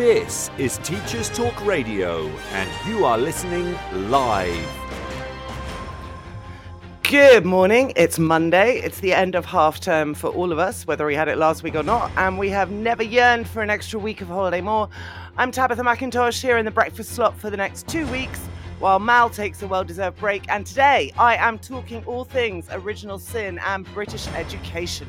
This is Teachers Talk Radio, and you are listening live. Good morning. It's Monday. It's the end of half term for all of us, whether we had it last week or not, and we have never yearned for an extra week of holiday more. I'm Tabitha McIntosh here in the breakfast slot for the next two weeks while Mal takes a well deserved break. And today I am talking all things original sin and British education.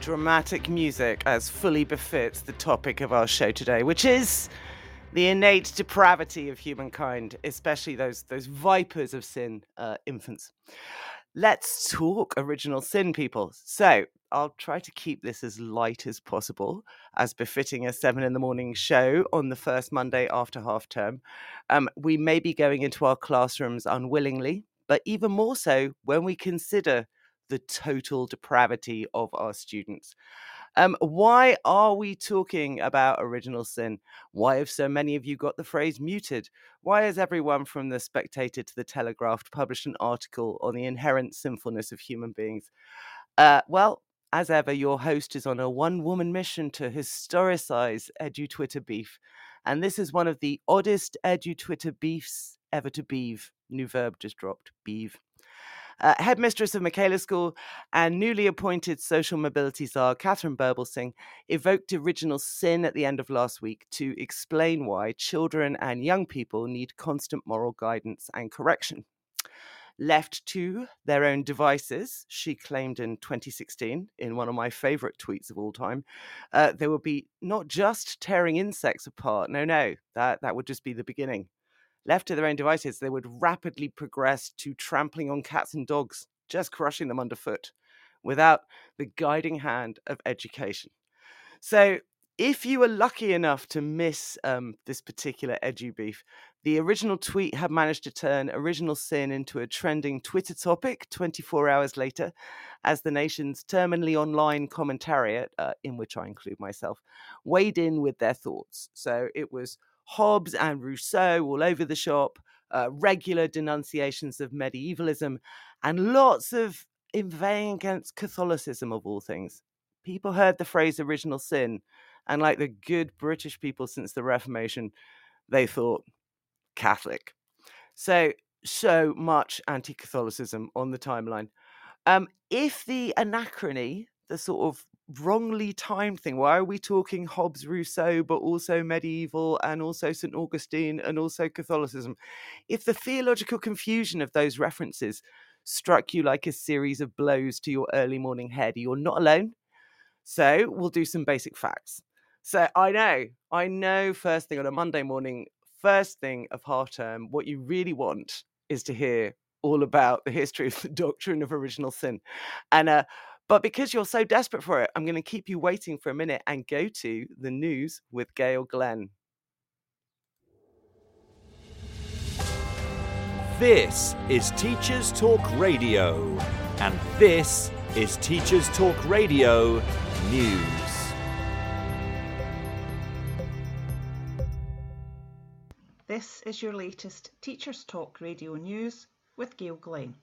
Dramatic music as fully befits the topic of our show today, which is the innate depravity of humankind, especially those those vipers of sin, uh, infants. Let's talk original sin, people. So I'll try to keep this as light as possible, as befitting a seven in the morning show on the first Monday after half term. Um, we may be going into our classrooms unwillingly, but even more so when we consider the total depravity of our students. Um, why are we talking about original sin? Why have so many of you got the phrase muted? Why has everyone from the Spectator to the Telegraph published an article on the inherent sinfulness of human beings? Uh, well, as ever, your host is on a one woman mission to historicize edu Twitter beef. And this is one of the oddest edu Twitter beefs ever to beeve. New verb just dropped, beeve uh, headmistress of Michaela School and newly appointed social mobility czar Katharine Birbalsingh evoked original sin at the end of last week to explain why children and young people need constant moral guidance and correction. Left to their own devices, she claimed in 2016, in one of my favorite tweets of all time, uh, they would be not just tearing insects apart. No, no, that, that would just be the beginning Left to their own devices, they would rapidly progress to trampling on cats and dogs, just crushing them underfoot, without the guiding hand of education. So, if you were lucky enough to miss um, this particular edu beef, the original tweet had managed to turn original sin into a trending Twitter topic 24 hours later, as the nation's terminally online commentariat, uh, in which I include myself, weighed in with their thoughts. So it was Hobbes and Rousseau all over the shop, uh, regular denunciations of medievalism, and lots of inveighing against Catholicism of all things. People heard the phrase original sin, and like the good British people since the Reformation, they thought Catholic. So, so much anti Catholicism on the timeline. Um, if the anachrony, the sort of wrongly timed thing. Why are we talking Hobbes, Rousseau, but also medieval and also St. Augustine and also Catholicism? If the theological confusion of those references struck you like a series of blows to your early morning head, you're not alone. So we'll do some basic facts. So I know, I know first thing on a Monday morning, first thing of half term, what you really want is to hear all about the history of the doctrine of original sin. And uh, but because you're so desperate for it, I'm going to keep you waiting for a minute and go to the news with Gail Glenn. This is Teachers Talk Radio, and this is Teachers Talk Radio News. This is your latest Teachers Talk Radio News with Gail Glenn.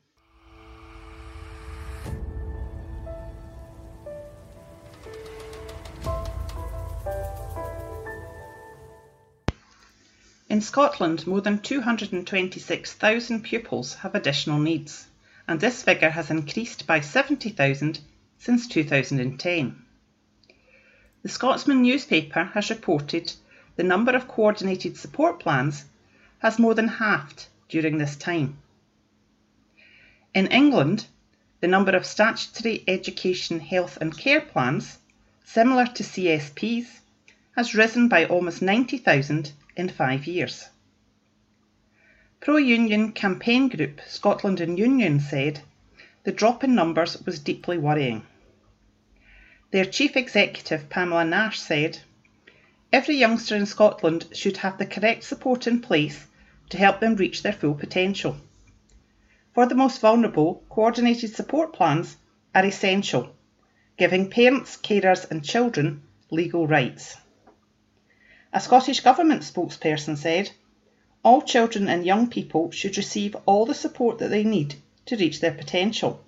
In Scotland, more than 226,000 pupils have additional needs, and this figure has increased by 70,000 since 2010. The Scotsman newspaper has reported the number of coordinated support plans has more than halved during this time. In England, the number of statutory education, health and care plans, similar to CSPs, has risen by almost 90,000 in five years. Pro union campaign group Scotland in Union said the drop in numbers was deeply worrying. Their chief executive, Pamela Nash, said, Every youngster in Scotland should have the correct support in place to help them reach their full potential. For the most vulnerable, coordinated support plans are essential, giving parents, carers, and children legal rights. A Scottish Government spokesperson said, All children and young people should receive all the support that they need to reach their potential.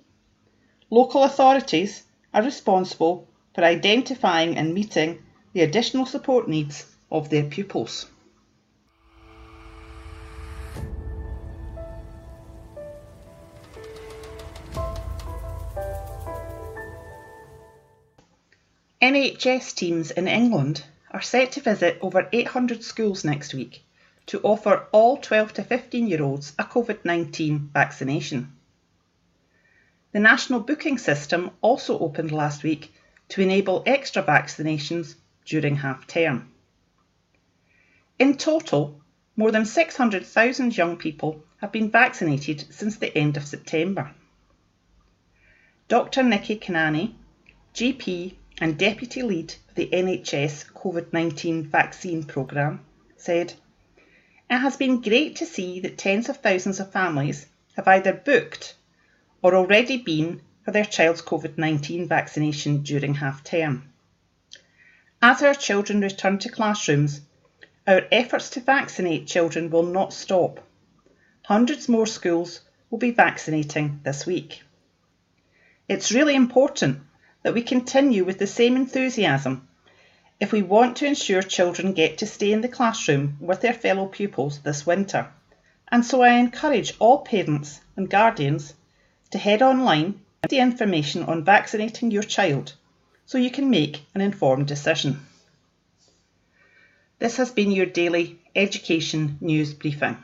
Local authorities are responsible for identifying and meeting the additional support needs of their pupils. NHS teams in England are set to visit over 800 schools next week to offer all 12 to 15 year olds a COVID 19 vaccination. The national booking system also opened last week to enable extra vaccinations during half term. In total, more than 600,000 young people have been vaccinated since the end of September. Dr. Nikki Kanani, GP and Deputy Lead of the NHS COVID 19 vaccine programme, said, It has been great to see that tens of thousands of families have either booked or already been for their child's COVID 19 vaccination during half term. As our children return to classrooms, our efforts to vaccinate children will not stop. Hundreds more schools will be vaccinating this week. It's really important that we continue with the same enthusiasm if we want to ensure children get to stay in the classroom with their fellow pupils this winter. And so I encourage all parents and guardians to head online and the information on vaccinating your child so you can make an informed decision. This has been your daily education news briefing.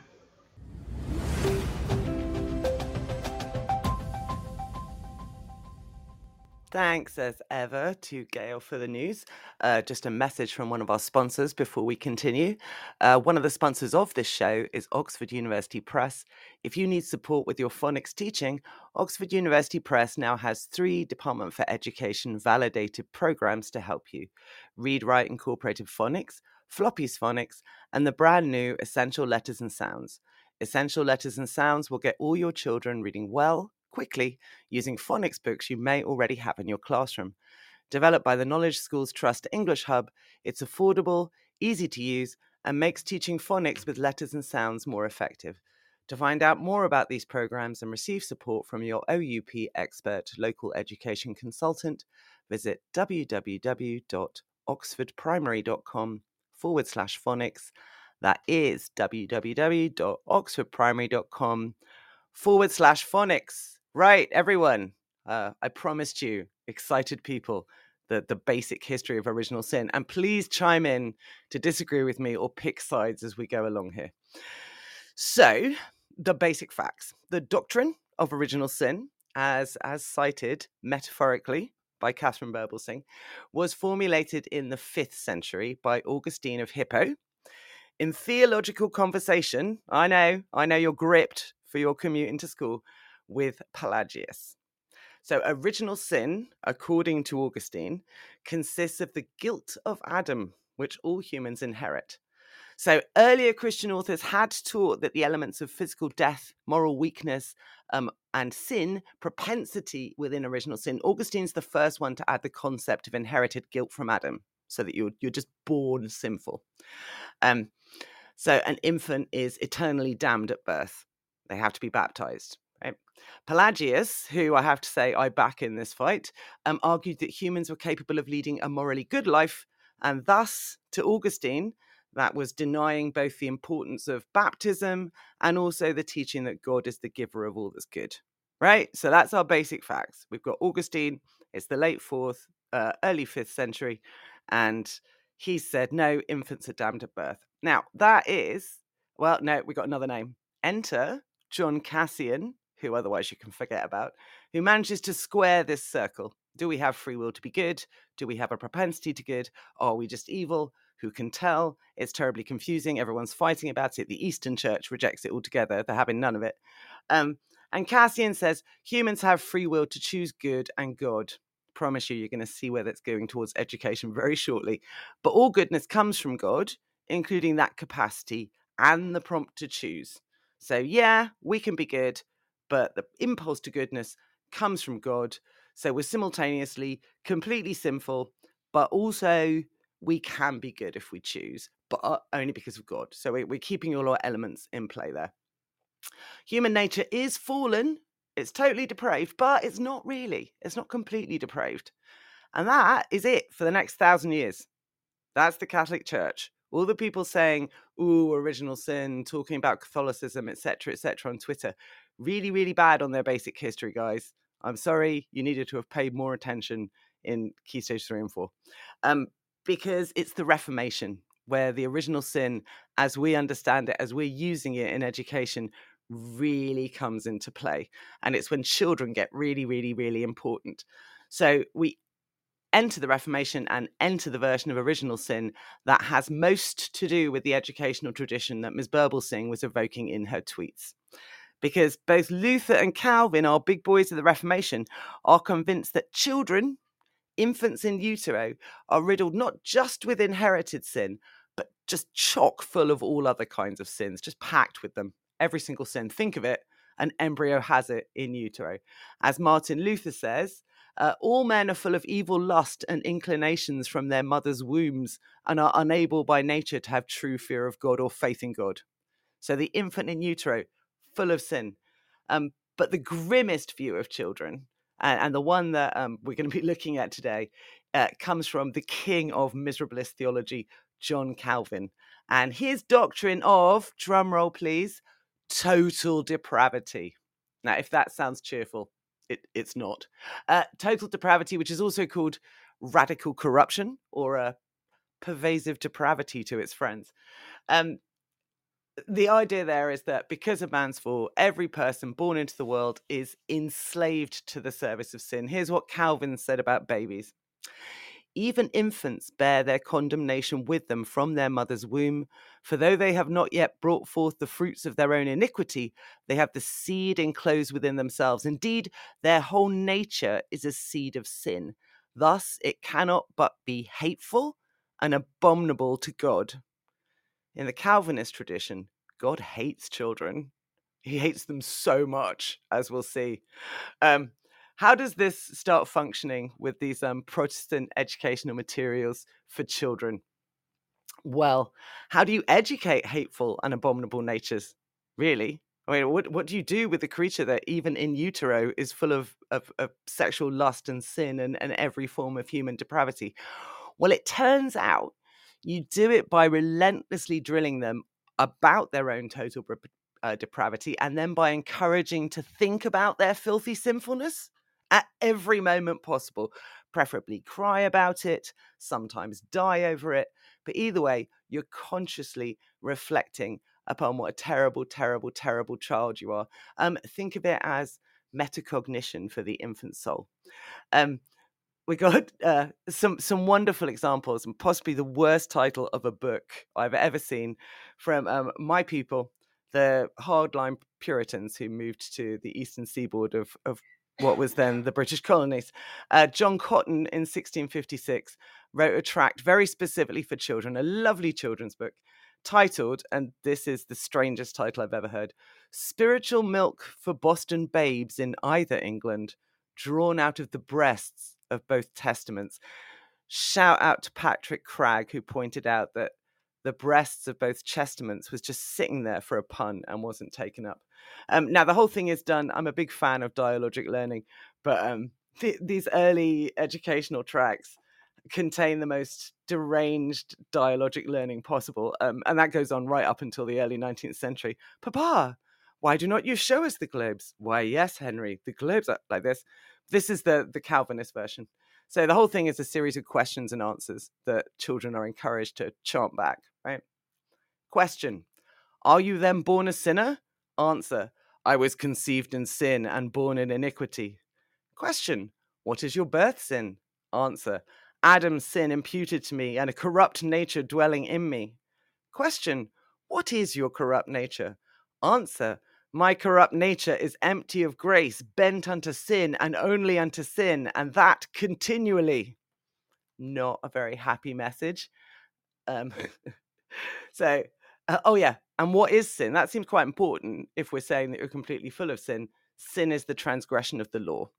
Thanks, as ever, to Gail for the news. Uh, just a message from one of our sponsors before we continue. Uh, one of the sponsors of this show is Oxford University Press. If you need support with your phonics teaching, Oxford University Press now has three Department for Education validated programs to help you Read Write Incorporated Phonics, Floppy's Phonics, and the brand new Essential Letters and Sounds. Essential Letters and Sounds will get all your children reading well quickly using phonics books you may already have in your classroom. Developed by the Knowledge Schools Trust English Hub, it's affordable, easy to use, and makes teaching phonics with letters and sounds more effective. To find out more about these programs and receive support from your OUP expert local education consultant, visit www.oxfordprimary.com forward slash phonics. That is www.oxfordprimary.com forward slash phonics. Right, everyone. Uh, I promised you, excited people, the, the basic history of original sin. And please chime in to disagree with me or pick sides as we go along here. So, the basic facts the doctrine of original sin, as, as cited metaphorically by Katharine Birbalsingh, was formulated in the fifth century by Augustine of Hippo. In theological conversation, I know, I know you're gripped for your commute into school with Pelagius. So, original sin, according to Augustine, consists of the guilt of Adam, which all humans inherit. So, earlier Christian authors had taught that the elements of physical death, moral weakness, um, and sin, propensity within original sin. Augustine's the first one to add the concept of inherited guilt from Adam, so that you're, you're just born sinful. Um, so, an infant is eternally damned at birth, they have to be baptized. Right? Pelagius, who I have to say I back in this fight, um, argued that humans were capable of leading a morally good life, and thus, to Augustine, that was denying both the importance of baptism and also the teaching that God is the giver of all that's good. Right? So that's our basic facts. We've got Augustine, it's the late fourth, uh, early fifth century, and he said, no, infants are damned at birth. Now, that is, well, no, we got another name. Enter John Cassian, who otherwise you can forget about, who manages to square this circle. Do we have free will to be good? Do we have a propensity to good? Or Are we just evil? Who can tell? It's terribly confusing. Everyone's fighting about it. The Eastern Church rejects it altogether. They're having none of it. Um, and Cassian says humans have free will to choose good and God. promise you, you're going to see where that's going towards education very shortly. But all goodness comes from God, including that capacity and the prompt to choose. So, yeah, we can be good, but the impulse to goodness comes from God. So, we're simultaneously completely sinful, but also we can be good if we choose, but only because of God. So, we're keeping all our elements in play there. Human nature is fallen, it's totally depraved, but it's not really. It's not completely depraved. And that is it for the next thousand years. That's the Catholic Church. All the people saying, ooh, original sin, talking about Catholicism, etc., etc., on Twitter, really, really bad on their basic history, guys. I'm sorry, you needed to have paid more attention in Key Stage 3 and 4. Um, because it's the Reformation where the original sin, as we understand it, as we're using it in education, really comes into play. And it's when children get really, really, really important. So we enter the Reformation and enter the version of original sin that has most to do with the educational tradition that Ms. Birbalsingh was evoking in her tweets. Because both Luther and Calvin, our big boys of the Reformation, are convinced that children, infants in utero, are riddled not just with inherited sin, but just chock full of all other kinds of sins, just packed with them every single sin. Think of it, an embryo has it in utero. As Martin Luther says, uh, all men are full of evil lust and inclinations from their mother's wombs and are unable by nature to have true fear of God or faith in God. So the infant in utero, full of sin. Um, but the grimmest view of children, and, and the one that um, we're going to be looking at today, uh, comes from the king of miserablest theology, John Calvin. And his doctrine of, drumroll please, total depravity. Now, if that sounds cheerful, it, it's not. Uh, total depravity, which is also called radical corruption or a pervasive depravity to its friends. Um, the idea there is that because of man's fall, every person born into the world is enslaved to the service of sin. Here's what Calvin said about babies even infants bear their condemnation with them from their mother's womb. For though they have not yet brought forth the fruits of their own iniquity, they have the seed enclosed within themselves. Indeed, their whole nature is a seed of sin. Thus, it cannot but be hateful and abominable to God. In the Calvinist tradition, God hates children. He hates them so much, as we'll see. Um, how does this start functioning with these um, Protestant educational materials for children? Well, how do you educate hateful and abominable natures? Really? I mean, what what do you do with a creature that even in utero is full of, of, of sexual lust and sin and, and every form of human depravity? Well, it turns out you do it by relentlessly drilling them about their own total uh, depravity and then by encouraging to think about their filthy sinfulness at every moment possible. Preferably cry about it, sometimes die over it. But either way, you're consciously reflecting upon what a terrible, terrible, terrible child you are. Um, think of it as metacognition for the infant soul. Um, we got uh, some some wonderful examples, and possibly the worst title of a book I've ever seen from um, my people, the hardline Puritans who moved to the eastern seaboard of, of what was then the British colonies. Uh, John Cotton in 1656 wrote a tract very specifically for children, a lovely children's book titled, and this is the strangest title I've ever heard Spiritual Milk for Boston Babes in Either England, drawn out of the breasts of both testaments. Shout out to Patrick Cragg, who pointed out that the breasts of both testaments was just sitting there for a pun and wasn't taken up. Um, now the whole thing is done. I'm a big fan of dialogic learning, but um, th- these early educational tracks contain the most deranged dialogic learning possible, um, and that goes on right up until the early 19th century. Papa, why do not you show us the globes? Why, yes, Henry, the globes are like this. This is the the Calvinist version. So the whole thing is a series of questions and answers that children are encouraged to chant back, right? Question Are you then born a sinner? Answer I was conceived in sin and born in iniquity. Question What is your birth sin? Answer Adam's sin imputed to me and a corrupt nature dwelling in me. Question What is your corrupt nature? Answer My corrupt nature is empty of grace, bent unto sin, and only unto sin, and that continually. Not a very happy message. Um, so, uh, oh yeah, and what is sin? That seems quite important if we're saying that you're completely full of sin. Sin is the transgression of the law.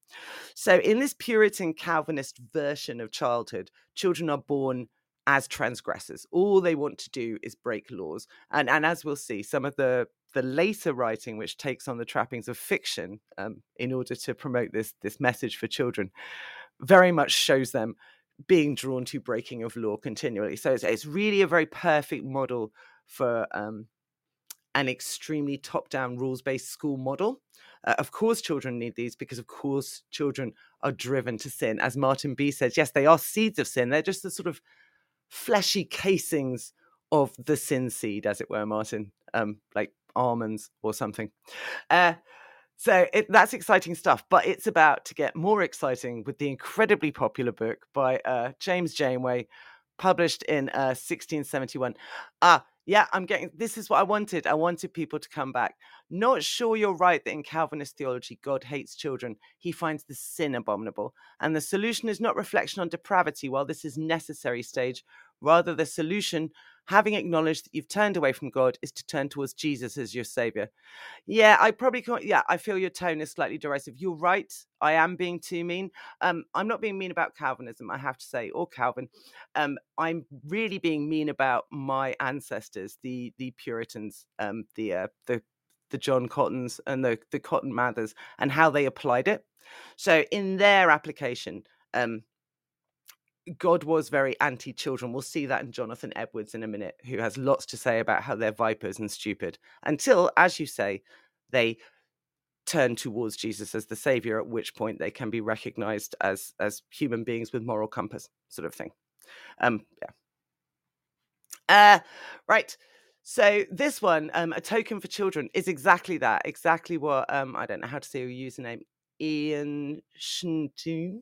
So, in this Puritan Calvinist version of childhood, children are born as transgressors. All they want to do is break laws. And, and as we'll see, some of the, the later writing, which takes on the trappings of fiction um, in order to promote this, this message for children, very much shows them being drawn to breaking of law continually. So it's, it's really a very perfect model for um, an extremely top down rules based school model. Uh, of course, children need these because, of course, children are driven to sin. As Martin B says, yes, they are seeds of sin. They're just the sort of fleshy casings of the sin seed, as it were, Martin, um, like almonds or something. Uh, so it, that's exciting stuff, but it's about to get more exciting with the incredibly popular book by uh, James Janeway, published in uh, 1671. Ah, yeah, I'm getting this is what I wanted. I wanted people to come back. Not sure you're right that in Calvinist theology, God hates children. He finds the sin abominable. And the solution is not reflection on depravity, while this is necessary stage. Rather, the solution, having acknowledged that you've turned away from God, is to turn towards Jesus as your savior. Yeah, I probably can't. Yeah, I feel your tone is slightly derisive. You're right. I am being too mean. Um, I'm not being mean about Calvinism, I have to say, or Calvin. Um, I'm really being mean about my ancestors, the the Puritans, um, the uh, the the John Cottons and the the Cotton Mathers, and how they applied it. So in their application, um, God was very anti children. We'll see that in Jonathan Edwards in a minute, who has lots to say about how they're vipers and stupid. Until, as you say, they turn towards Jesus as the savior, at which point they can be recognized as as human beings with moral compass, sort of thing. Um, yeah. Uh, right. So this one, um, a token for children, is exactly that. Exactly what um, I don't know how to say your username, Ian Shntoon,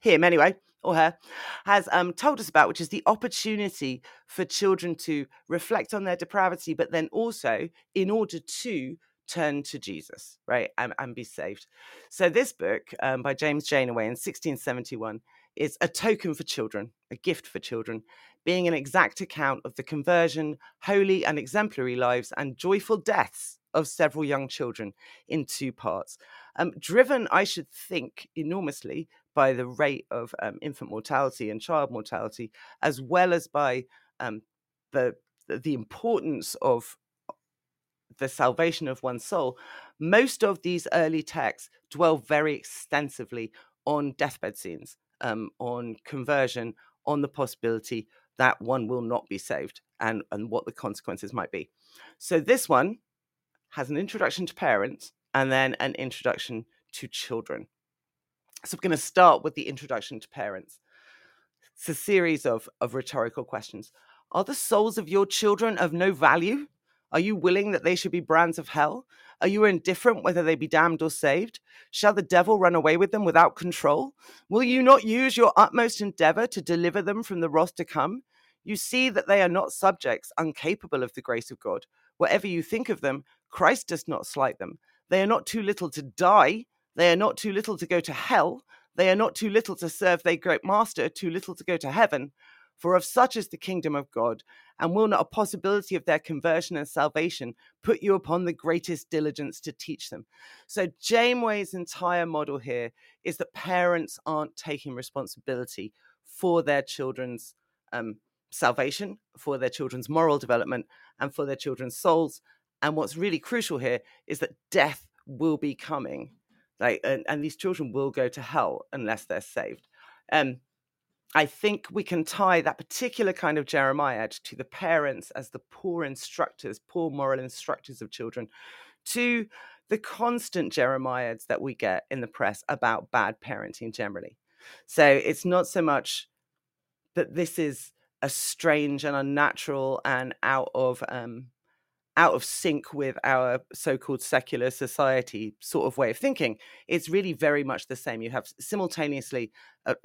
him anyway or her has um, told us about, which is the opportunity for children to reflect on their depravity, but then also in order to turn to Jesus, right, and, and be saved. So, this book um, by James Janeway in 1671 is a token for children, a gift for children, being an exact account of the conversion, holy and exemplary lives, and joyful deaths of several young children in two parts. Um, driven, I should think, enormously by the rate of um, infant mortality and child mortality, as well as by um, the the importance of the salvation of one's soul. Most of these early texts dwell very extensively on deathbed scenes, um, on conversion, on the possibility that one will not be saved, and and what the consequences might be. So this one has an introduction to parents and then an introduction to children. So we're going to start with the introduction to parents. It's a series of, of rhetorical questions. Are the souls of your children of no value? Are you willing that they should be brands of hell? Are you indifferent whether they be damned or saved? Shall the devil run away with them without control? Will you not use your utmost endeavor to deliver them from the wrath to come? You see that they are not subjects incapable of the grace of God. Whatever you think of them, Christ does not slight them. They are not too little to die, they are not too little to go to hell. They are not too little to serve their great master, too little to go to heaven. For of such is the kingdom of God, and will not a possibility of their conversion and salvation put you upon the greatest diligence to teach them? So, Janeway's entire model here is that parents aren't taking responsibility for their children's um, salvation, for their children's moral development, and for their children's souls. And what's really crucial here is that death will be coming like and, and these children will go to hell unless they're saved um I think we can tie that particular kind of Jeremiad to the parents as the poor instructors, poor moral instructors of children, to the constant Jeremiads that we get in the press about bad parenting generally. So it's not so much that this is a strange and unnatural and out of um, out of sync with our so-called secular society sort of way of thinking it's really very much the same you have simultaneously a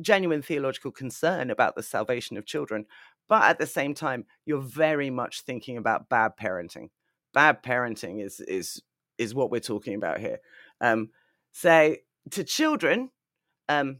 genuine theological concern about the salvation of children but at the same time you're very much thinking about bad parenting bad parenting is is is what we're talking about here. Um, say to children, um,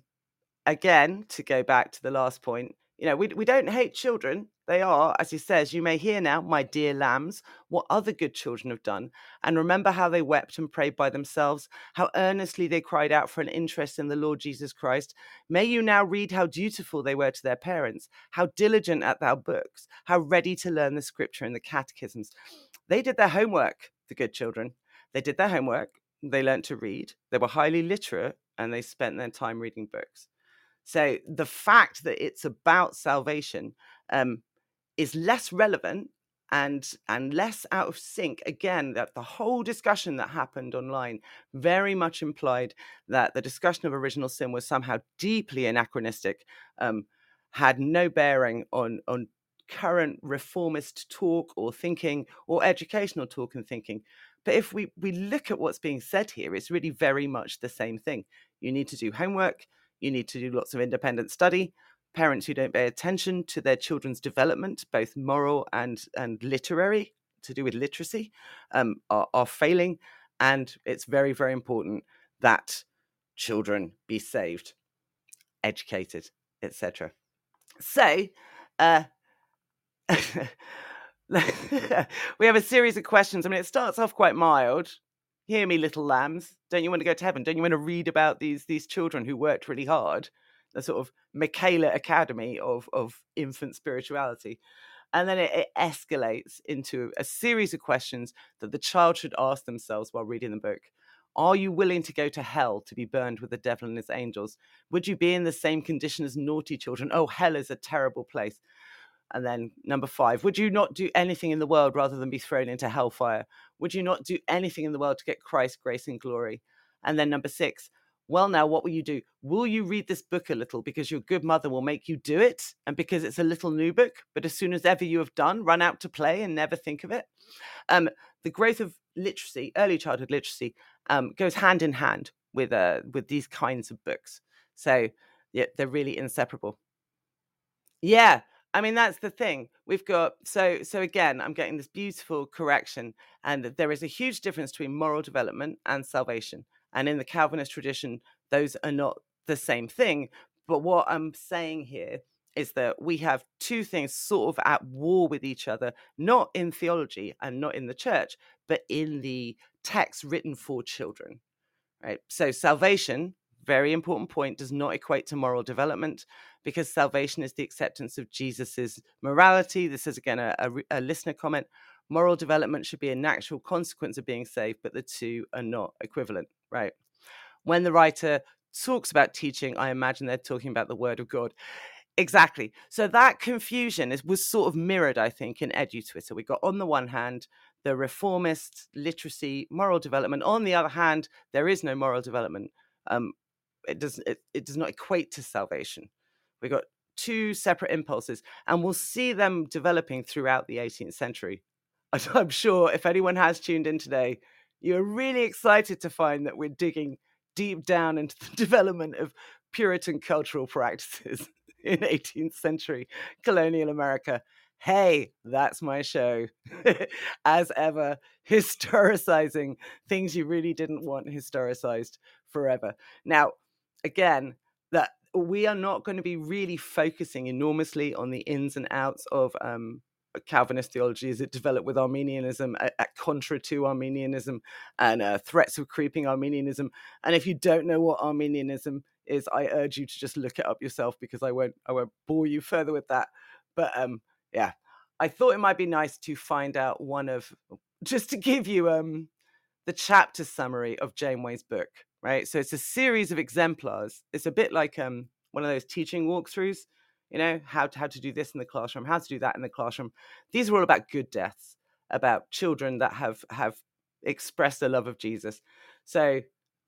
again to go back to the last point, you know, we we don't hate children. They are, as he says, you may hear now, my dear lambs, what other good children have done, and remember how they wept and prayed by themselves, how earnestly they cried out for an interest in the Lord Jesus Christ. May you now read how dutiful they were to their parents, how diligent at their books, how ready to learn the scripture and the catechisms. They did their homework, the good children. They did their homework, they learnt to read, they were highly literate, and they spent their time reading books. So the fact that it's about salvation um, is less relevant and and less out of sync again that the whole discussion that happened online very much implied that the discussion of original sin was somehow deeply anachronistic um, had no bearing on on current reformist talk or thinking or educational talk and thinking but if we we look at what's being said here it's really very much the same thing you need to do homework you need to do lots of independent study. Parents who don't pay attention to their children's development, both moral and, and literary, to do with literacy, um, are, are failing. And it's very, very important that children be saved, educated, etc. So, uh, we have a series of questions. I mean, it starts off quite mild. Hear me, little lambs. Don't you want to go to heaven? Don't you want to read about these these children who worked really hard? The sort of Michaela Academy of of infant spirituality. And then it, it escalates into a series of questions that the child should ask themselves while reading the book. Are you willing to go to hell to be burned with the devil and his angels? Would you be in the same condition as naughty children? Oh, hell is a terrible place. And then number five, would you not do anything in the world rather than be thrown into hellfire? Would you not do anything in the world to get Christ's grace and glory? And then number six, well, now what will you do? Will you read this book a little because your good mother will make you do it and because it's a little new book? But as soon as ever you have done, run out to play and never think of it. Um, the growth of literacy, early childhood literacy, um, goes hand in hand with uh, with these kinds of books. So yeah, they're really inseparable. Yeah, I mean, that's the thing. We've got so so again, I'm getting this beautiful correction, and there is a huge difference between moral development and salvation. And in the Calvinist tradition, those are not the same thing. But what I'm saying here is that we have two things sort of at war with each other, not in theology and not in the church, but in the text written for children. Right. So salvation, very important point, does not equate to moral development because salvation is the acceptance of Jesus's morality. This is again a, a, a, listener comment. Moral development should be a natural consequence of being saved, but the two are not equivalent, right? When the writer talks about teaching, I imagine they're talking about the word of God. Exactly. So that confusion is was sort of mirrored, I think, in Edu Twitter. We got on the one hand the reformist literacy, moral development. On the other hand, there is no moral development. Um, it does it, it does not equate to salvation. We got two separate impulses, and we'll see them developing throughout the 18th century. I'm sure if anyone has tuned in today, you're really excited to find that we're digging deep down into the development of Puritan cultural practices in 18th century colonial America. Hey, that's my show. As ever, historicizing things you really didn't want historicized forever. Now, again, that we are not going to be really focusing enormously on the ins and outs of um, Calvinist theology as it developed with Arminianism, at, contra to Arminianism, and uh, threats of creeping Arminianism. And if you don't know what Arminianism is, I urge you to just look it up yourself because I won't I won't bore you further with that. But um, yeah, I thought it might be nice to find out one of just to give you um the chapter summary of Janeway's book right? So it's a series of exemplars. It's a bit like um, one of those teaching walkthroughs, you know, how to, how to do this in the classroom, how to do that in the classroom. These are all about good deaths, about children that have have expressed the love of Jesus. So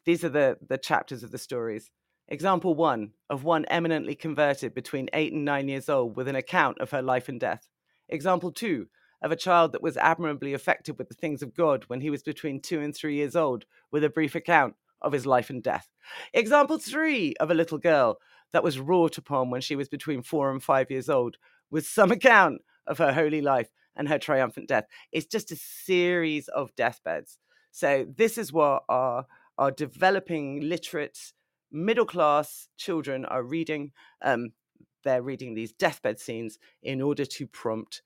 these are the the chapters of the stories. Example one of one eminently converted between eight and nine years old with an account of her life and death. Example two of a child that was admirably affected with the things of God when he was between two and three years old, with a brief account of his life and death. Example three of a little girl that was wrought upon when she was between four and five years old, with some account of her holy life. and her triumphant death. It's just a series of deathbeds. So this is what our our developing literate middle class children are reading. Um, they're reading these deathbed scenes in order to prompt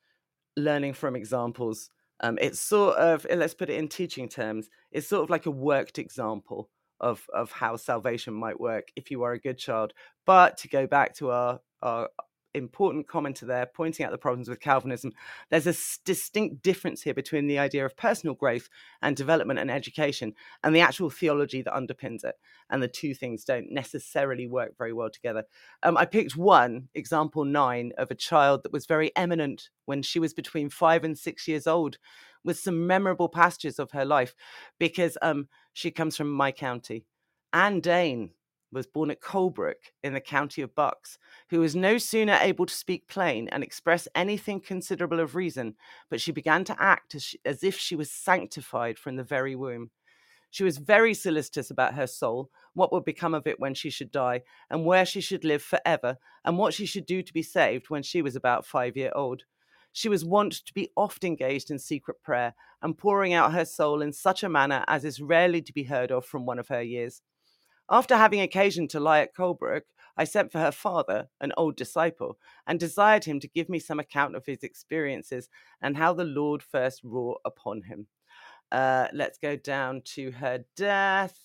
learning from examples. Um, it's sort of let's put it in teaching terms. It's sort of like a worked example of of how salvation might work if you are a good child. But to go back to our our important commenter there pointing out the problems with Calvinism. There's a distinct difference here between the idea of personal growth and development and education and the actual theology that underpins it. And the two things don't necessarily work very well together. Um, I picked one, example nine, of a child that was very eminent when she was between five and six years old, with some memorable passages of her life because um, she comes from my county. Anne Dane was born at Colebrook in the county of Bucks, who was no sooner able to speak plain and express anything considerable of reason, but she began to act as, she, as if she was sanctified from the very womb. She was very solicitous about her soul, what would become of it when she should die, and where she should live forever, and what she should do to be saved when she was about five year old. She was wont to be oft engaged in secret prayer and pouring out her soul in such a manner as is rarely to be heard of from one of her years. After having occasion to lie at Colebrook, I sent for her father, an old disciple, and desired him to give me some account of his experiences and how the Lord first wrought upon him. Uh, let's go down to her death.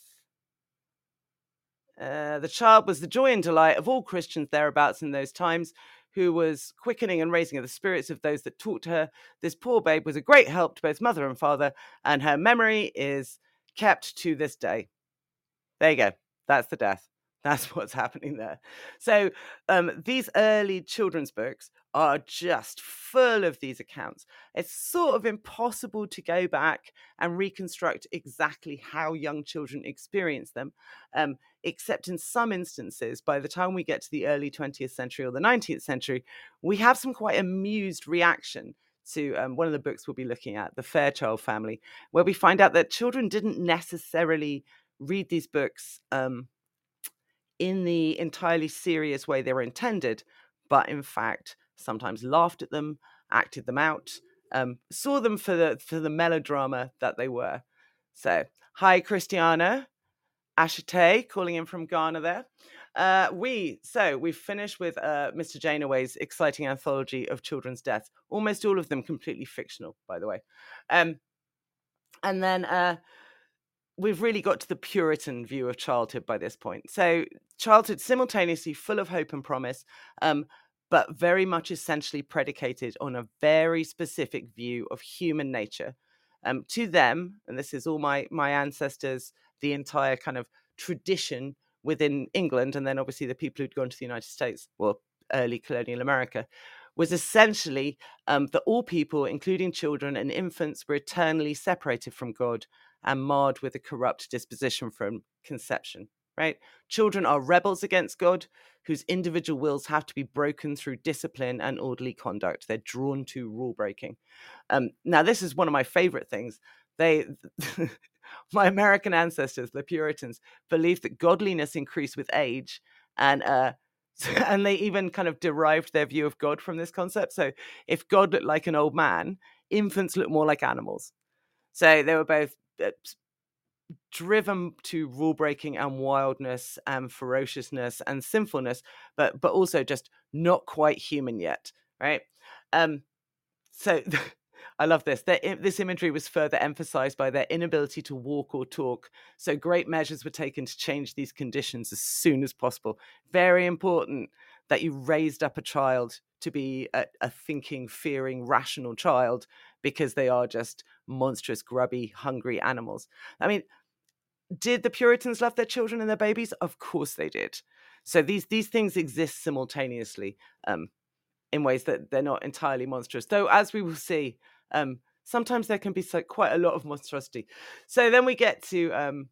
Uh, the child was the joy and delight of all Christians thereabouts in those times, who was quickening and raising of the spirits of those that taught her. This poor babe was a great help to both mother and father, and her memory is kept to this day. There you go. That's the death. That's what's happening there. So um, these early children's books are just full of these accounts. It's sort of impossible to go back and reconstruct exactly how young children experience them, um, except in some instances, by the time we get to the early 20th century or the 19th century, we have some quite amused reaction to um, one of the books we'll be looking at, The Fairchild Family, where we find out that children didn't necessarily read these books um, in the entirely serious way they were intended, but in fact sometimes laughed at them, acted them out, um, saw them for the for the melodrama that they were. So, hi Christiana, Ashite, calling in from Ghana there. Uh, we so we've finished with uh, Mr. Janeway's exciting anthology of children's deaths. Almost all of them completely fictional, by the way. Um, and then uh, we've really got to the Puritan view of childhood by this point. So, childhood simultaneously full of hope and promise, um, but very much essentially predicated on a very specific view of human nature. Um, to them, and this is all my my ancestors, the entire kind of tradition within England, and then obviously the people who'd gone to the United States, well, early colonial America, was essentially um, that all people, including children and infants, were eternally separated from God and marred with a corrupt disposition from conception, right? Children are rebels against God whose individual wills have to be broken through discipline and orderly conduct. They're drawn to rule breaking. Um, now, this is one of my favorite things. They, my American ancestors, the Puritans, believed that godliness increased with age and uh, and they even kind of derived their view of God from this concept. So if God looked like an old man, infants look more like animals. So they were both driven to rule breaking and wildness and ferociousness and sinfulness, but but also just not quite human yet, right? Um, so I love this. Their, this imagery was further emphasized by their inability to walk or talk. So great measures were taken to change these conditions as soon as possible. Very important that you raised up a child to be a, a thinking, fearing, rational child because they are just monstrous, grubby, hungry animals. I mean, did the Puritans love their children and their babies? Of course they did. So these these things exist simultaneously um, in ways that they're not entirely monstrous. Though, as we will see, um, sometimes there can be so, quite a lot of monstrosity. So then we get to um,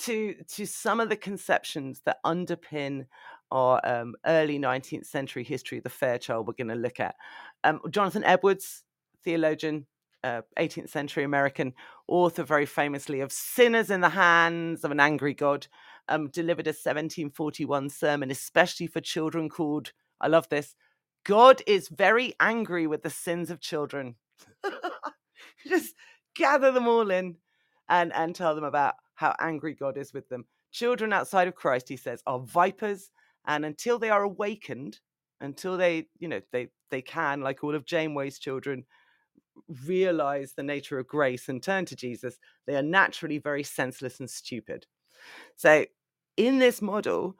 to to some of the conceptions that underpin our um, early 19th century history of the Fairchild. We're going to look at um, Jonathan Edwards, theologian, uh, 18th century American author, very famously of Sinners in the Hands of an Angry God, um, delivered a 1741 sermon, especially for children, called, I love this, God is very angry with the sins of children. just gather them all in and, and tell them about how angry God is with them. Children outside of Christ, he says, are vipers, and until they are awakened, until they, you know, they they can, like all of Janeway's children, realize the nature of grace and turn to Jesus, they are naturally very senseless and stupid. So, in this model,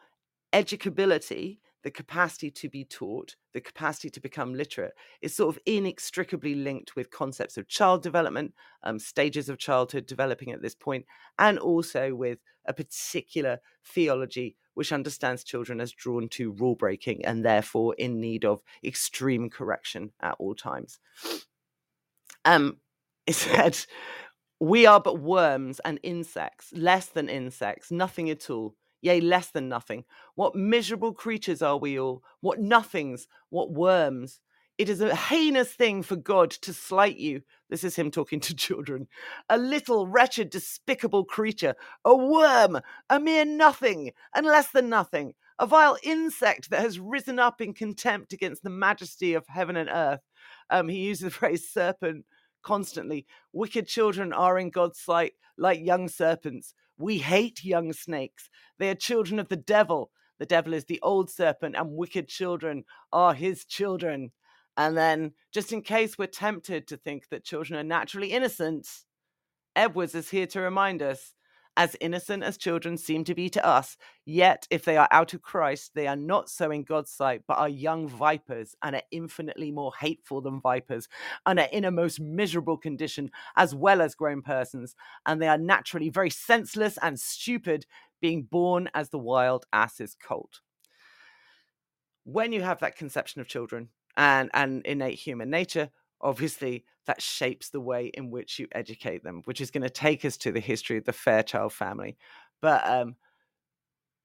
educability, the capacity to be taught, the capacity to become literate, is sort of inextricably linked with concepts of child development, um, stages of childhood developing at this point, and also with a particular theology which understands children as drawn to rule breaking and therefore in need of extreme correction at all times. Um, it said, We are but worms and insects, less than insects, nothing at all, yea, less than nothing. What miserable creatures are we all? What nothings, what worms. It is a heinous thing for God to slight you. This is him talking to children. A little, wretched, despicable creature, a worm, a mere nothing, and less than nothing, a vile insect that has risen up in contempt against the majesty of heaven and earth. Um, he uses the phrase serpent constantly. Wicked children are in God's sight like young serpents. We hate young snakes. They are children of the devil. The devil is the old serpent, and wicked children are his children. And then, just in case we're tempted to think that children are naturally innocent, Edwards is here to remind us as innocent as children seem to be to us, yet if they are out of Christ, they are not so in God's sight, but are young vipers and are infinitely more hateful than vipers and are in a most miserable condition as well as grown persons. And they are naturally very senseless and stupid, being born as the wild ass's colt. When you have that conception of children and, and innate human nature, obviously that shapes the way in which you educate them, which is going to take us to the history of the Fairchild family. But um,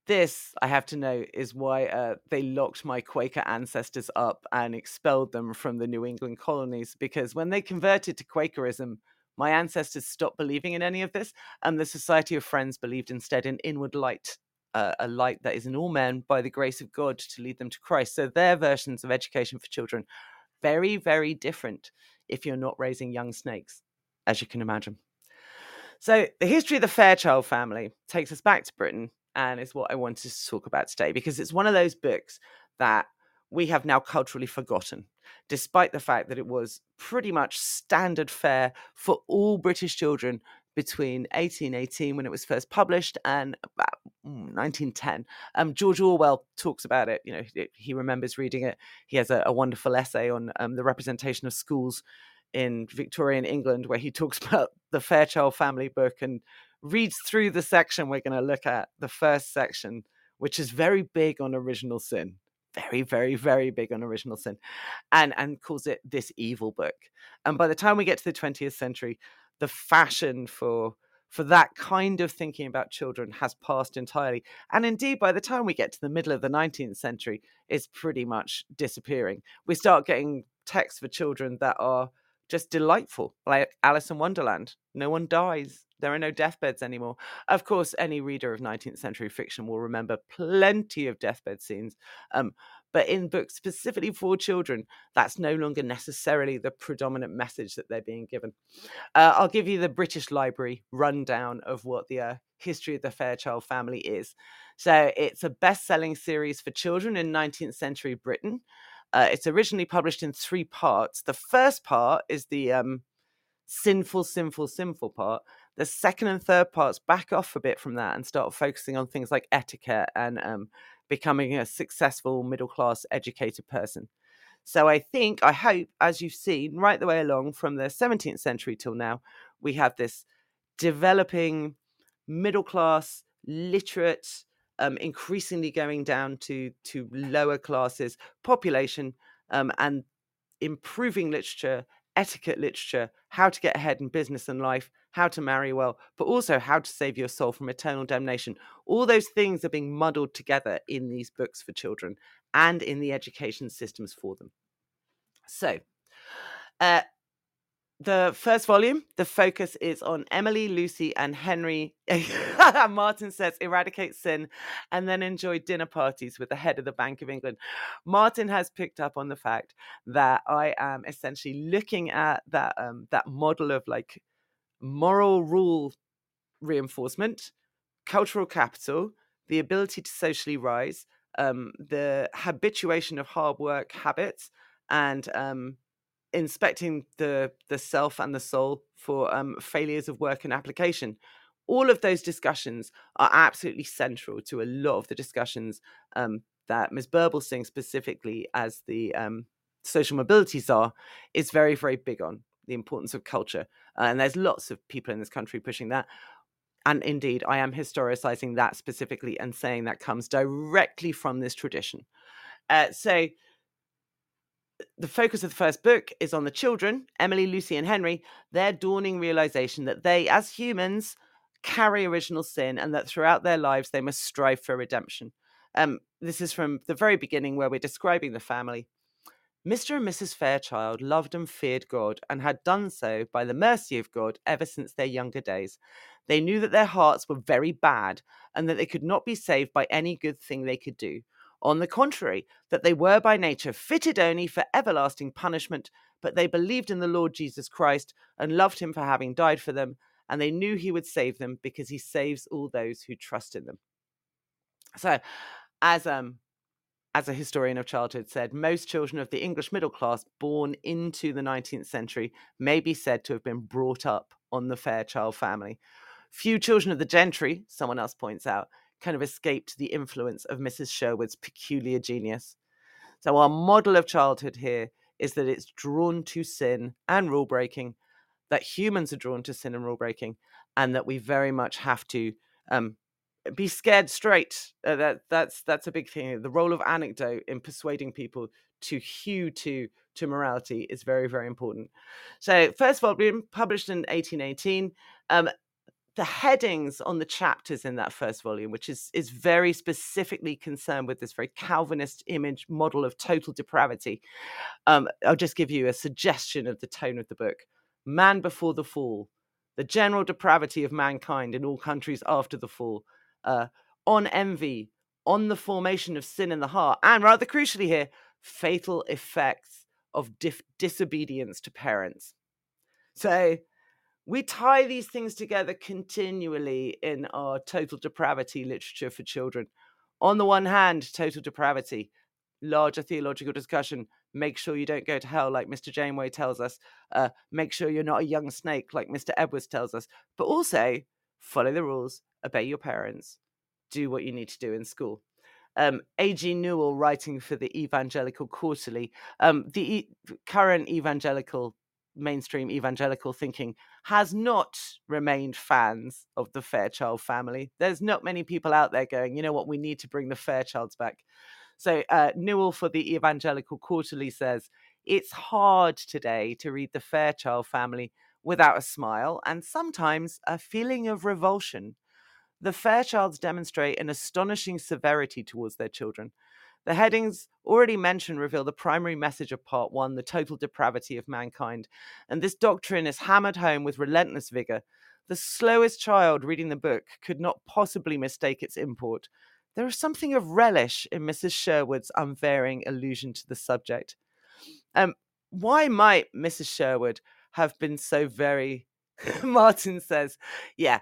this, I have to know, is why uh, they locked my Quaker ancestors up and expelled them from the New England colonies. Because when they converted to Quakerism, my ancestors stopped believing in any of this, and the Society of Friends believed instead in inward light. Uh, a light that is in all men by the grace of God to lead them to Christ. So their versions of education for children very, very different if you're not raising young snakes, as you can imagine. So, the history of the Fairchild family takes us back to Britain and is what I wanted to talk about today because it's one of those books that we have now culturally forgotten, despite the fact that it was pretty much standard fare for all British children between 1818 when it was first published and about 1910 mm, um, george orwell talks about it you know he, he remembers reading it. He has a, a wonderful essay on um, the representation of schools in victorian england where he talks about the fairchild family book and reads through the section we're going to look at the first section which is very big on original sin. Very very very big on original sin and and calls it this evil book. And by the time we get to the 20th century the fashion for for that kind of thinking about children has passed entirely. And indeed, by the time we get to the middle of the 19th century, it's pretty much disappearing. We start getting texts for children that are just delightful, like Alice in Wonderland. No one dies. There are no deathbeds anymore. Of course, any reader of 19th century fiction will remember plenty of deathbed scenes. Um, but in books specifically for children, that's no longer necessarily the predominant message that they're being given. Uh, I'll give you the British Library rundown of what the uh, history of the Fairchild family is. So it's a best selling series for children in 19th century Britain. Uh, it's originally published in three parts. The first part is the um, sinful, sinful, sinful part. The second and third parts back off a bit from that and start focusing on things like etiquette and um, becoming a successful middle class educated person. So I think, I hope, as you've seen right the way along from the 17th century till now, we have this developing middle class, literate, um, increasingly going down to to lower classes population um, and improving literature etiquette literature, how to get ahead in business and life, how to marry well, but also how to save your soul from eternal damnation. All those things are being muddled together in these books for children and in the education systems for them. So, uh, the first volume, the focus is on Emily, Lucy, and Henry. Martin says, eradicate sin and then enjoy dinner parties with the head of the Bank of England. Martin has picked up on the fact that I am essentially looking at that um, that model of like moral rule reinforcement, cultural capital, the ability to socially rise, um, the habituation of hard work habits, and um, inspecting the the self and the soul for um, failures of work and application. All of those discussions are absolutely central to a lot of the discussions um, that ms Birbalsingh specifically as the um, social mobility czar is very very big on the importance of culture uh, and there's lots of people in this country pushing that and indeed i am historicizing that specifically and saying that comes directly from this tradition uh, so the focus of the first book is on the children, Emily, Lucy, and Henry, their dawning realization that they, as humans, carry original sin and that throughout their lives they must strive for redemption. Um, this is from the very beginning where we're describing the family. Mr. and Mrs. Fairchild loved and feared God and had done so by the mercy of God ever since their younger days. They knew that their hearts were very bad and that they could not be saved by any good thing they could do. On the contrary, that they were by nature fitted only for everlasting punishment, but they believed in the Lord Jesus Christ and loved him for having died for them, and they knew he would save them because he saves all those who trust in them. So, as um as a historian of childhood said, most children of the English middle class born into the 19th century may be said to have been brought up on the Fairchild family. Few children of the gentry, someone else points out, kind of escaped the influence of Mrs. Sherwood's peculiar genius. So, our model of childhood here is that it's drawn to sin and rule breaking, that humans are drawn to sin and rule breaking, and that we very much have to um, be scared straight. Uh, that that's that's a big thing. The role of anecdote in persuading people to hew to to morality is very very important. So, first of all, being published in 1818. Um, the headings on the chapters in that first volume, which is is very specifically concerned with this very Calvinist image model of total depravity. Um, I'll just give you a suggestion of the tone of the book: "Man before the fall, the general depravity of mankind in all countries after the fall, uh, on envy, on the formation of sin in the heart, and rather crucially here, fatal effects of dif- disobedience to parents." So we tie these things together continually in our total depravity literature for children. On the one hand, total depravity, larger theological discussion. Make sure you don't go to hell, like Mr. Janeway tells us. Uh, make sure you're not a young snake, like Mr. Edwards tells us. But also, follow the rules, obey your parents, do what you need to do in school. Um, A.G. Newell, writing for the Evangelical Quarterly, um, the e- current evangelical mainstream evangelical thinking has not remained fans of the Fairchild family. There's not many people out there going, you know what, we need to bring the Fairchilds back. So uh, Newell for the Evangelical Quarterly says, it's hard today to read the Fairchild family without a smile and sometimes a feeling of revulsion. The Fairchilds demonstrate an astonishing severity towards their children the headings already mentioned reveal the primary message of part one the total depravity of mankind. And this doctrine is hammered home with relentless vigor. The slowest child reading the book could not possibly mistake its import. There is something of relish in Mrs. Sherwood's unvarying allusion to the subject. Um, why might Mrs. Sherwood have been so very. Martin says, yeah,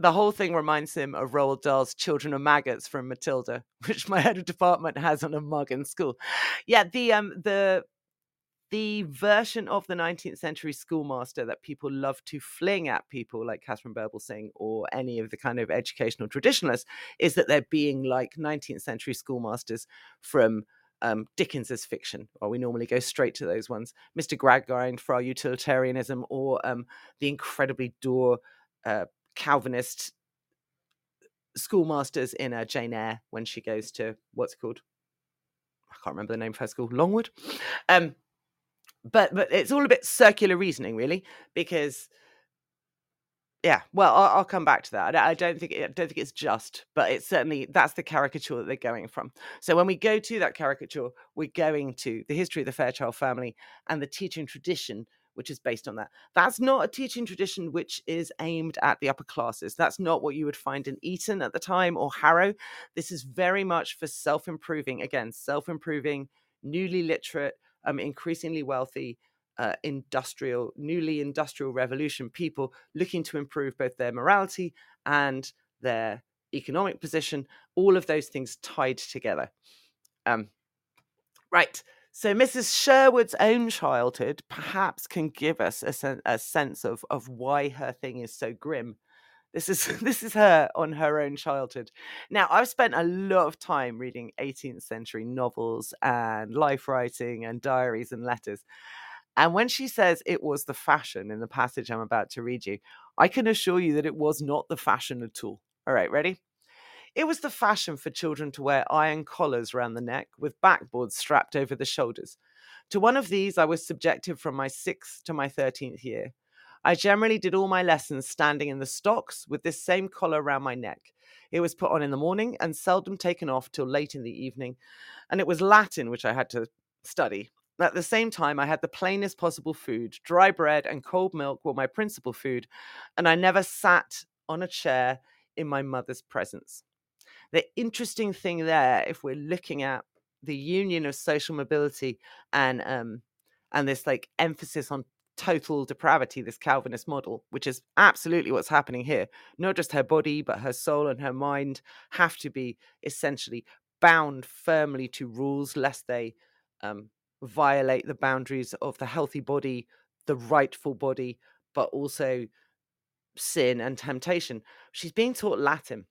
the whole thing reminds him of Roald Dahl's Children of Maggots from Matilda, which my head of department has on a mug in school. Yeah, the um the the version of the 19th century schoolmaster that people love to fling at people like Katharine Birbalsingh or any of the kind of educational traditionalists is that they're being like 19th century schoolmasters from um, Dickens's fiction, or we normally go straight to those ones. Mr. Gradgrind for our utilitarianism, or um, the incredibly dour uh, Calvinist schoolmasters in a Jane Eyre when she goes to what's called? I can't remember the name of her school, Longwood. Um, but but it's all a bit circular reasoning, really, because yeah, well, I'll, I'll come back to that. I, don't think I don't think it's just, but it's certainly that's the caricature that they're going from. So when we go to that caricature, we're going to the history of the Fairchild family and the teaching tradition which is based on that. That's not a teaching tradition which is aimed at the upper classes. That's not what you would find in Eton at the time or Harrow. This is very much for self improving, again, self improving, newly literate, um, increasingly wealthy. Uh, industrial, newly industrial revolution people looking to improve both their morality and their economic position, all of those things tied together. Um, right. So Mrs. Sherwood's own childhood perhaps can give us a, sen- a sense of, of why her thing is so grim. This is this is her on her own childhood. Now, I've spent a lot of time reading 18th century novels and life writing and diaries and letters. And when she says it was the fashion in the passage I'm about to read you, I can assure you that it was not the fashion at all. All right, ready? It was the fashion for children to wear iron collars round the neck with backboards strapped over the shoulders. To one of these I was subjected from my sixth to my thirteenth year. I generally did all my lessons standing in the stocks with this same collar round my neck. It was put on in the morning and seldom taken off till late in the evening, and it was Latin which I had to study. At the same time, I had the plainest possible food. Dry bread and cold milk were my principal food, and I never sat on a chair in my mother's presence the interesting thing there, if we're looking at the union of social mobility and um, and this like emphasis on total depravity, this Calvinist model, which is absolutely what's happening here. Not just her body, but her soul and her mind have to be essentially bound firmly to rules, lest they um, violate the boundaries of the healthy body, the rightful body, but also sin and temptation. She's being taught Latin.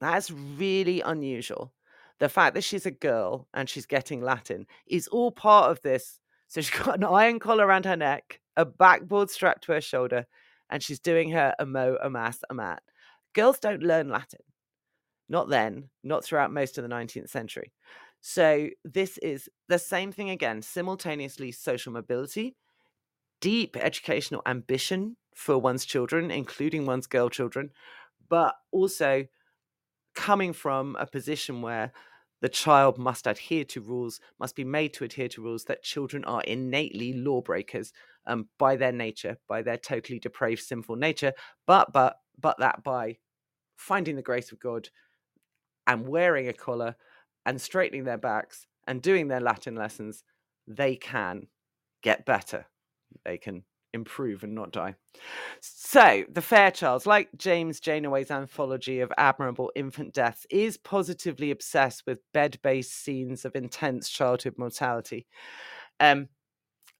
That's really unusual. The fact that she's a girl and she's getting Latin is all part of this. So she's got an iron collar around her neck, a backboard strapped to her shoulder, and she's doing her amo, amas, amat. Girls don't learn Latin. Not then, not throughout most of the 19th century. So this is the same thing again, simultaneously social mobility, deep educational ambition for one's children, including one's girl children, but also coming from a position where the child must adhere to rules, must be made to adhere to rules, that children are innately lawbreakers um, by their nature, by their totally depraved, sinful nature, but but but that by finding the grace of God and wearing a collar and straightening their backs and doing their Latin lessons, they can get better. They can improve and not die. So, The Fairchilds, like James Janeway's anthology of admirable infant deaths, is positively obsessed with bed based scenes of intense childhood mortality. Um,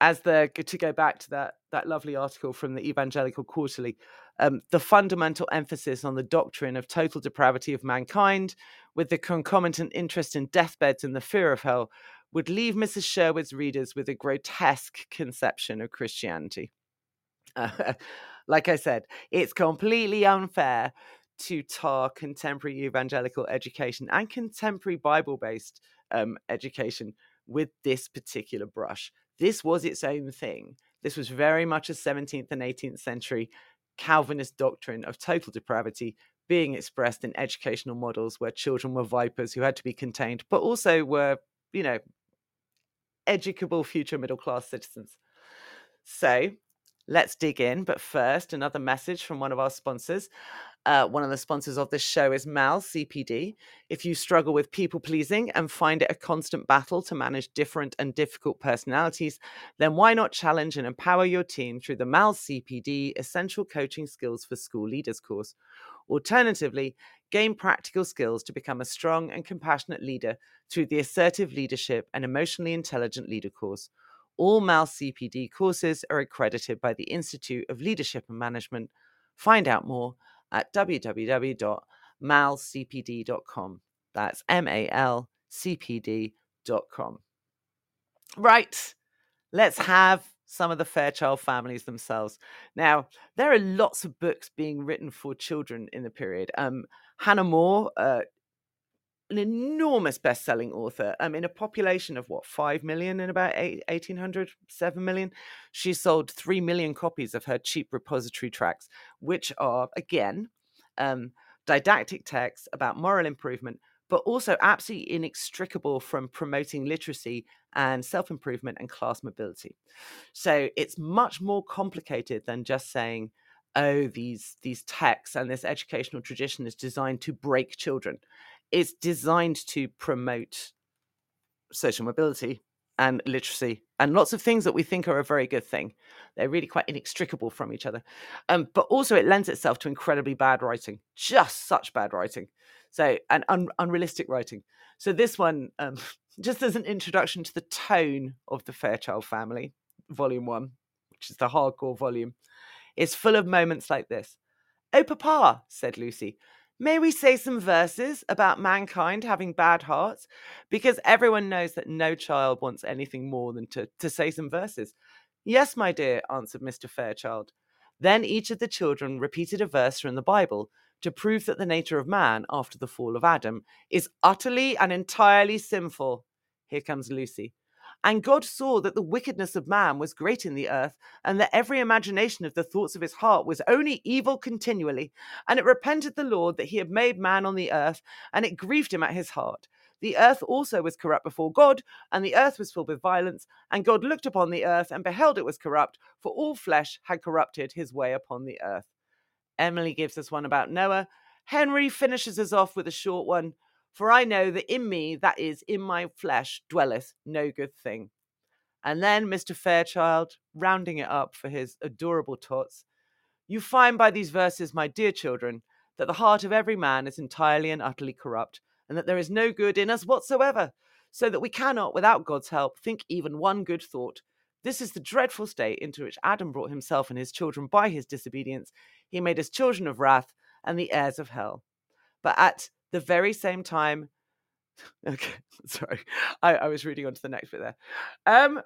as the to go back to that that lovely article from the Evangelical Quarterly, um, the fundamental emphasis on the doctrine of total depravity of mankind, with the concomitant interest in deathbeds and the fear of hell, would leave Mrs. Sherwood's readers with a grotesque conception of Christianity. like I said, it's completely unfair to tar contemporary evangelical education and contemporary Bible based um, education with this particular brush. This was its own thing. This was very much a 17th and 18th century Calvinist doctrine of total depravity being expressed in educational models where children were vipers who had to be contained, but also were, you know, educable future middle class citizens. So, let's dig in. But first, another message from one of our sponsors. Uh, one of the sponsors of this show is Mal CPD. If you struggle with people pleasing and find it a constant battle to manage different and difficult personalities, then why not challenge and empower your team through the Mal CPD Essential Coaching Skills for School Leaders course? Alternatively, gain practical skills to become a strong and compassionate leader through the Assertive Leadership and Emotionally Intelligent Leader course. All MAL CPD courses are accredited by the Institute of Leadership and Management. Find out more at www.malcpd.com. That's M A L C P D.com. Right, let's have some of the Fairchild families themselves. Now, there are lots of books being written for children in the period. Um, Hannah More, uh, an enormous best-selling author um, in a population of what 5 million in about 8, 1800 7 million she sold 3 million copies of her cheap repository tracts which are again um, didactic texts about moral improvement but also absolutely inextricable from promoting literacy and self improvement and class mobility. So it's much more complicated than just saying, oh, these, these texts and this educational tradition is designed to break children. It's designed to promote social mobility and literacy and lots of things that we think are a very good thing. They're really quite inextricable from each other. Um, but also, it lends itself to incredibly bad writing, just such bad writing. So, and un- unrealistic writing. So, this one, um, just as an introduction to the tone of the Fairchild family, volume one, which is the hardcore volume, is full of moments like this. Oh, Papa, said Lucy, May we say some verses about mankind having bad hearts? Because everyone knows that no child wants anything more than to, to say some verses. Yes, my dear, answered Mr. Fairchild. Then each of the children repeated a verse from the Bible to prove that the nature of man, after the fall of Adam, is utterly and entirely sinful. Here comes Lucy. And God saw that the wickedness of man was great in the earth, and that every imagination of the thoughts of his heart was only evil continually. And it repented the Lord that he had made man on the earth, and it grieved him at his heart. The earth also was corrupt before God, and the earth was filled with violence. And God looked upon the earth and beheld it was corrupt, for all flesh had corrupted his way upon the earth. Emily gives us one about Noah. Henry finishes us off with a short one. For I know that in me, that is, in my flesh, dwelleth no good thing. And then Mr. Fairchild, rounding it up for his adorable tots, you find by these verses, my dear children, that the heart of every man is entirely and utterly corrupt, and that there is no good in us whatsoever, so that we cannot, without God's help, think even one good thought. This is the dreadful state into which Adam brought himself and his children by his disobedience. He made us children of wrath and the heirs of hell. But at the very same time. Okay, sorry, I, I was reading on to the next bit there. Um,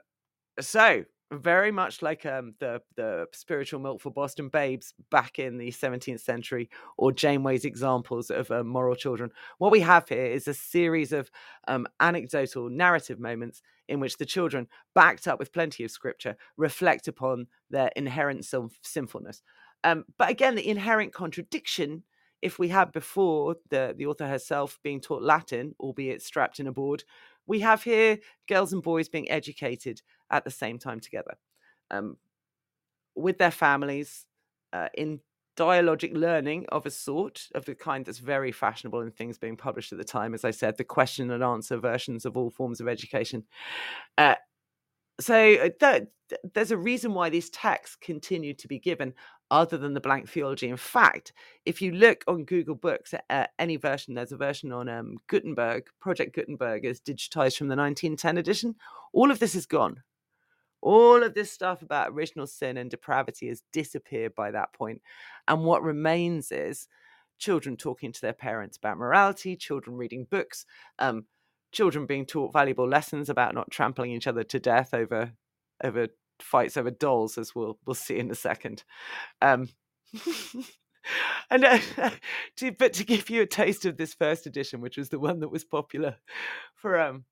so very much like um the the spiritual milk for Boston babes back in the 17th century, or Janeway's examples of uh, moral children. What we have here is a series of um, anecdotal narrative moments in which the children, backed up with plenty of scripture, reflect upon their inherent sinfulness. Um, but again, the inherent contradiction if we had before the, the author herself being taught Latin, albeit strapped in a board, we have here girls and boys being educated at the same time together um, with their families uh, in dialogic learning of a sort, of the kind that's very fashionable in things being published at the time. As I said, the question and answer versions of all forms of education. Uh, so uh, that, there's a reason why these texts continue to be given other than the blank theology. In fact, if you look on Google Books at, at any version, there's a version on um, Gutenberg, Project Gutenberg is digitized from the 1910 edition. All of this is gone. All of this stuff about original sin and depravity has disappeared by that point. And what remains is children talking to their parents about morality, children reading books, um, children being taught valuable lessons about not trampling each other to death over over fights over dolls, as we'll we'll see in a second. Um, and uh, to, but to give you a taste of this first edition, which was the one that was popular for um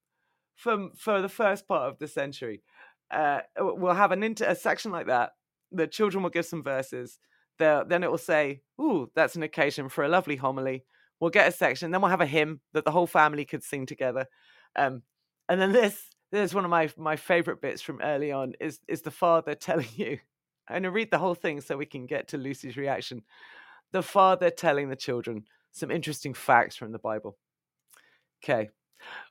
from for the first part of the century, uh, we'll have an inter- a section like that. The children will give some verses. Then it will say, "Ooh, that's an occasion for a lovely homily." We'll get a section. Then we'll have a hymn that the whole family could sing together. Um, and then this there's one of my my favorite bits from early on is is the father telling you i'm going to read the whole thing so we can get to lucy's reaction the father telling the children some interesting facts from the bible okay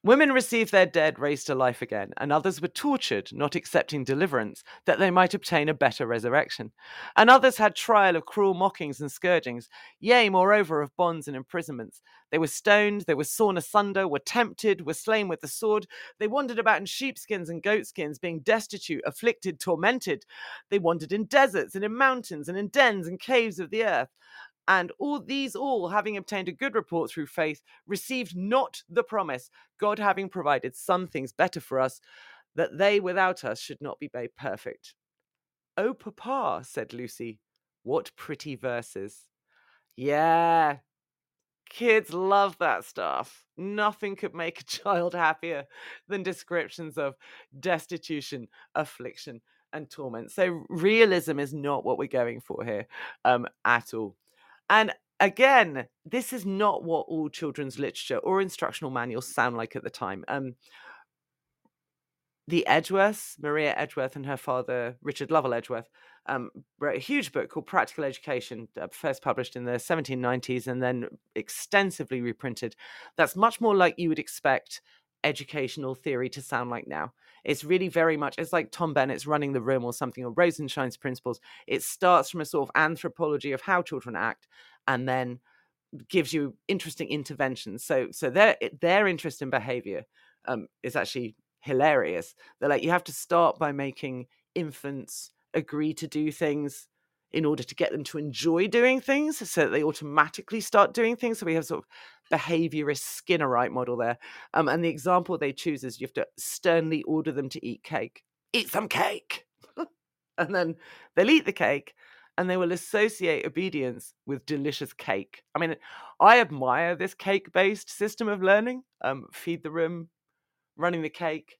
Women received their dead raised to life again, and others were tortured, not accepting deliverance, that they might obtain a better resurrection. And others had trial of cruel mockings and scourgings, yea, moreover, of bonds and imprisonments. They were stoned, they were sawn asunder, were tempted, were slain with the sword. They wandered about in sheepskins and goatskins, being destitute, afflicted, tormented. They wandered in deserts and in mountains and in dens and caves of the earth. And all these all, having obtained a good report through faith, received not the promise, God having provided some things better for us, that they without us should not be made perfect. Oh, papa, said Lucy, what pretty verses. Yeah, kids love that stuff. Nothing could make a child happier than descriptions of destitution, affliction, and torment. So, realism is not what we're going for here um, at all. And again, this is not what all children's literature or instructional manuals sound like at the time. Um, the Edgeworths, Maria Edgeworth and her father, Richard Lovell Edgeworth, um, wrote a huge book called Practical Education, uh, first published in the 1790s and then extensively reprinted. That's much more like you would expect educational theory to sound like now. It's really very much, it's like Tom Bennett's Running the Room or something, or Rosenshine's Principles. It starts from a sort of anthropology of how children act and then gives you interesting interventions. So, so their their interest in behavior um, is actually hilarious. They're like, you have to start by making infants agree to do things in order to get them to enjoy doing things so that they automatically start doing things. So we have sort of behaviorist Skinnerite model there. Um, and the example they choose is you have to sternly order them to eat cake. Eat some cake. and then they'll eat the cake and they will associate obedience with delicious cake. I mean, I admire this cake based system of learning. Um, feed the room, running the cake.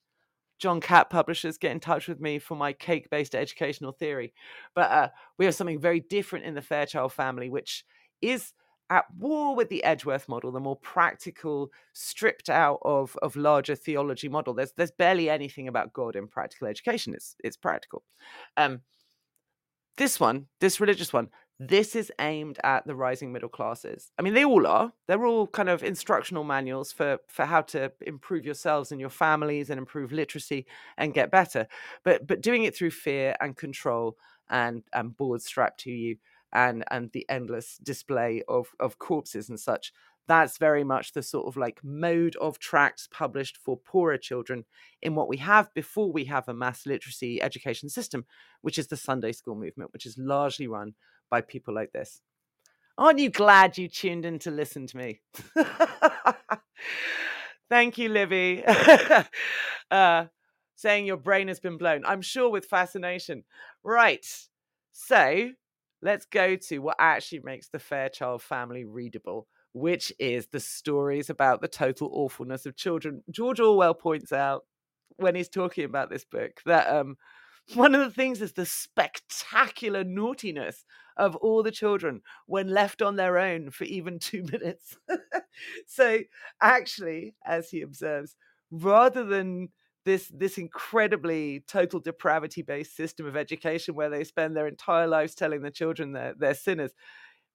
John Catt Publishers get in touch with me for my cake based educational theory. But uh, we have something very different in the Fairchild family, which is at war with the Edgeworth model, the more practical, stripped out of, of larger theology model. There's there's barely anything about God in practical education. It's it's practical. Um, this one, this religious one, this is aimed at the rising middle classes. I mean, they all are. They're all kind of instructional manuals for for how to improve yourselves and your families and improve literacy and get better. But but doing it through fear and control and and boards strapped to you and and the endless display of of corpses and such that's very much the sort of like mode of tracts published for poorer children in what we have before we have a mass literacy education system, which is the Sunday school movement, which is largely run by people like this. Aren't you glad you tuned in to listen to me? Thank you, Livy. uh, saying your brain has been blown. I'm sure with fascination. Right. So let's go to what actually makes the Fairchild family readable which is the stories about the total awfulness of children. George Orwell points out when he's talking about this book that um, one of the things is the spectacular naughtiness of all the children when left on their own for even two minutes. so, actually, as he observes, rather than this this incredibly total depravity based system of education where they spend their entire lives telling the children they're, they're sinners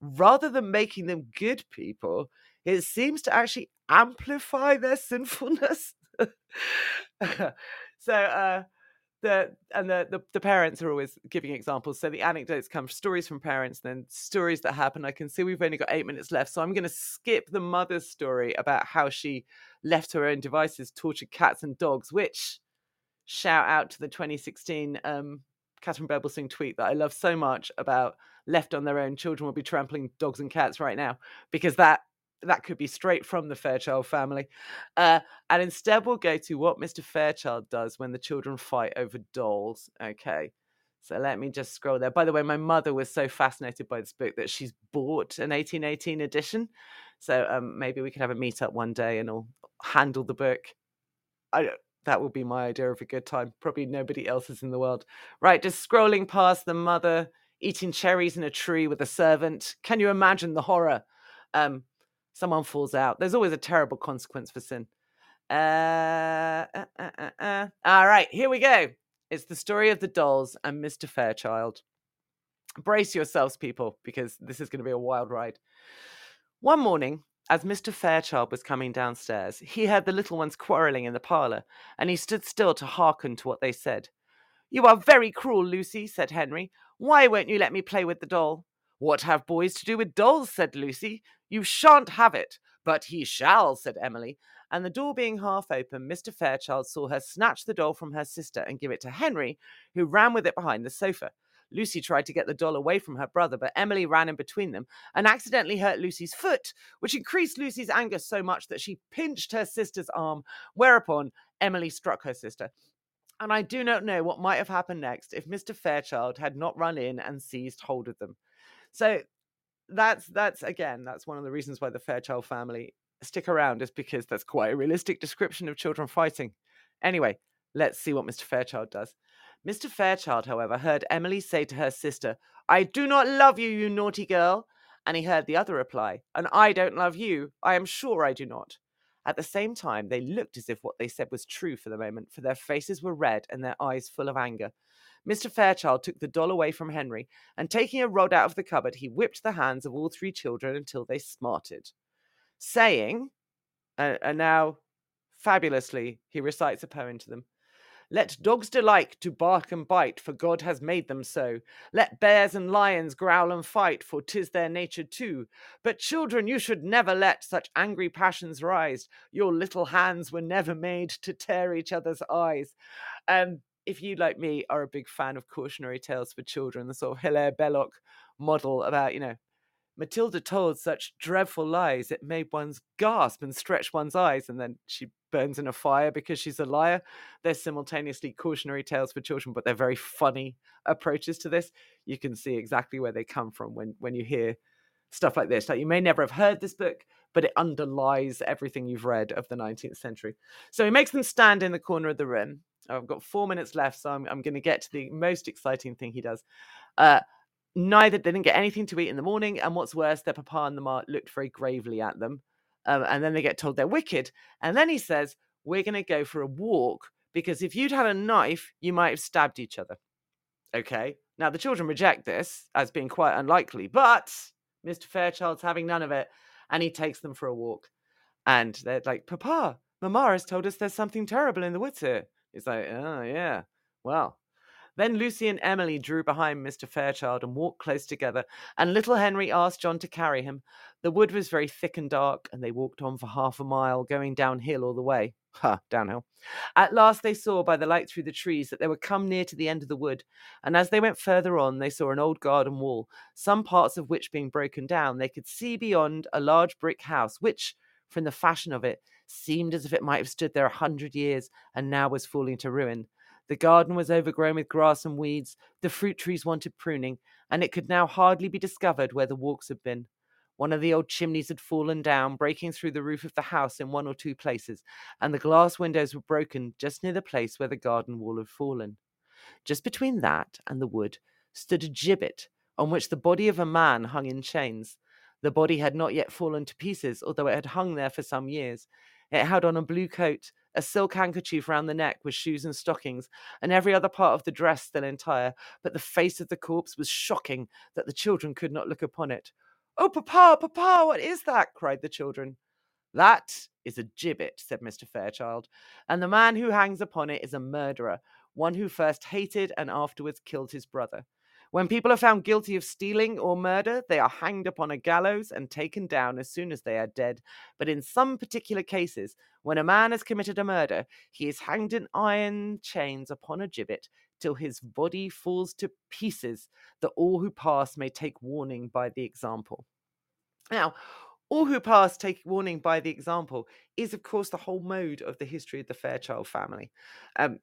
rather than making them good people, it seems to actually amplify their sinfulness. so uh the and the, the, the parents are always giving examples. So the anecdotes come stories from parents, then stories that happen. I can see we've only got eight minutes left, so I'm going to skip the mother's story about how she left her own devices, tortured cats and dogs. Which shout out to the 2016 um, Katharine Birbalsingh tweet that I love so much about left on their own, children will be trampling dogs and cats right now because that that could be straight from the Fairchild family. Uh, and instead, we'll go to what Mr. Fairchild does when the children fight over dolls. Okay. So let me just scroll there. By the way, my mother was so fascinated by this book that she's bought an 1818 edition. So um, maybe we could have a meet up one day and I'll handle the book. I that would be my idea of a good time. Probably nobody else's in the world. Right, just scrolling past the mother eating cherries in a tree with a servant. Can you imagine the horror? Um, someone falls out. There's always a terrible consequence for sin. Uh, uh, uh, uh, uh. All right, here we go. It's the story of the dolls and Mr. Fairchild. Brace yourselves, people, because this is going to be a wild ride. One morning, as Mr. Fairchild was coming downstairs, he heard the little ones quarrelling in the parlour, and he stood still to hearken to what they said. You are very cruel, Lucy, said Henry. Why won't you let me play with the doll? What have boys to do with dolls? said Lucy. You shan't have it. But he shall, said Emily. And the door being half open, Mr. Fairchild saw her snatch the doll from her sister and give it to Henry, who ran with it behind the sofa. Lucy tried to get the doll away from her brother, but Emily ran in between them and accidentally hurt Lucy's foot, which increased Lucy's anger so much that she pinched her sister's arm, whereupon Emily struck her sister and I do not know what might have happened next if Mr. Fairchild had not run in and seized hold of them. So that's that's again that's one of the reasons why the Fairchild family stick around is because that's quite a realistic description of children fighting. Anyway, let's see what Mr. Fairchild does. Mr. Fairchild, however, heard Emily say to her sister, I do not love you, you naughty girl. And he heard the other reply, And I don't love you. I am sure I do not. At the same time, they looked as if what they said was true for the moment, for their faces were red and their eyes full of anger. Mr. Fairchild took the doll away from Henry, and taking a rod out of the cupboard, he whipped the hands of all three children until they smarted. Saying, uh, and now fabulously, he recites a poem to them. Let dogs delight to bark and bite, for God has made them so. Let bears and lions growl and fight, for 'tis their nature too. But children, you should never let such angry passions rise. Your little hands were never made to tear each other's eyes. Um, if you, like me, are a big fan of cautionary tales for children, the sort of Hilaire Belloc model about, you know, Matilda told such dreadful lies it made one's gasp and stretch one's eyes, and then she burns in a fire because she's a liar. They're simultaneously cautionary tales for children, but they're very funny approaches to this. You can see exactly where they come from when when you hear stuff like this. Like you may never have heard this book, but it underlies everything you've read of the 19th century. So he makes them stand in the corner of the room. I've got four minutes left, so I'm, I'm going to get to the most exciting thing he does. Uh, neither they didn't get anything to eat in the morning, and what's worse, their papa and the ma looked very gravely at them. Um, and then they get told they're wicked. And then he says, We're going to go for a walk because if you'd had a knife, you might have stabbed each other. Okay. Now, the children reject this as being quite unlikely, but Mr. Fairchild's having none of it. And he takes them for a walk. And they're like, Papa, Mama has told us there's something terrible in the woods here. He's like, Oh, yeah. Well, then Lucy and Emily drew behind Mr. Fairchild and walked close together, and little Henry asked John to carry him. The wood was very thick and dark, and they walked on for half a mile, going downhill all the way. Ha, downhill. At last they saw by the light through the trees that they were come near to the end of the wood, and as they went further on, they saw an old garden wall, some parts of which being broken down, they could see beyond a large brick house, which, from the fashion of it, seemed as if it might have stood there a hundred years and now was falling to ruin. The garden was overgrown with grass and weeds, the fruit trees wanted pruning, and it could now hardly be discovered where the walks had been. One of the old chimneys had fallen down, breaking through the roof of the house in one or two places, and the glass windows were broken just near the place where the garden wall had fallen. Just between that and the wood stood a gibbet on which the body of a man hung in chains. The body had not yet fallen to pieces, although it had hung there for some years. It had on a blue coat, a silk handkerchief round the neck with shoes and stockings, and every other part of the dress still entire. But the face of the corpse was shocking that the children could not look upon it. Oh, papa, papa, what is that? cried the children. That is a gibbet, said Mr. Fairchild, and the man who hangs upon it is a murderer, one who first hated and afterwards killed his brother. When people are found guilty of stealing or murder, they are hanged upon a gallows and taken down as soon as they are dead. But in some particular cases, when a man has committed a murder, he is hanged in iron chains upon a gibbet till his body falls to pieces, that all who pass may take warning by the example. Now, all who pass take warning by the example is, of course, the whole mode of the history of the Fairchild family. Um,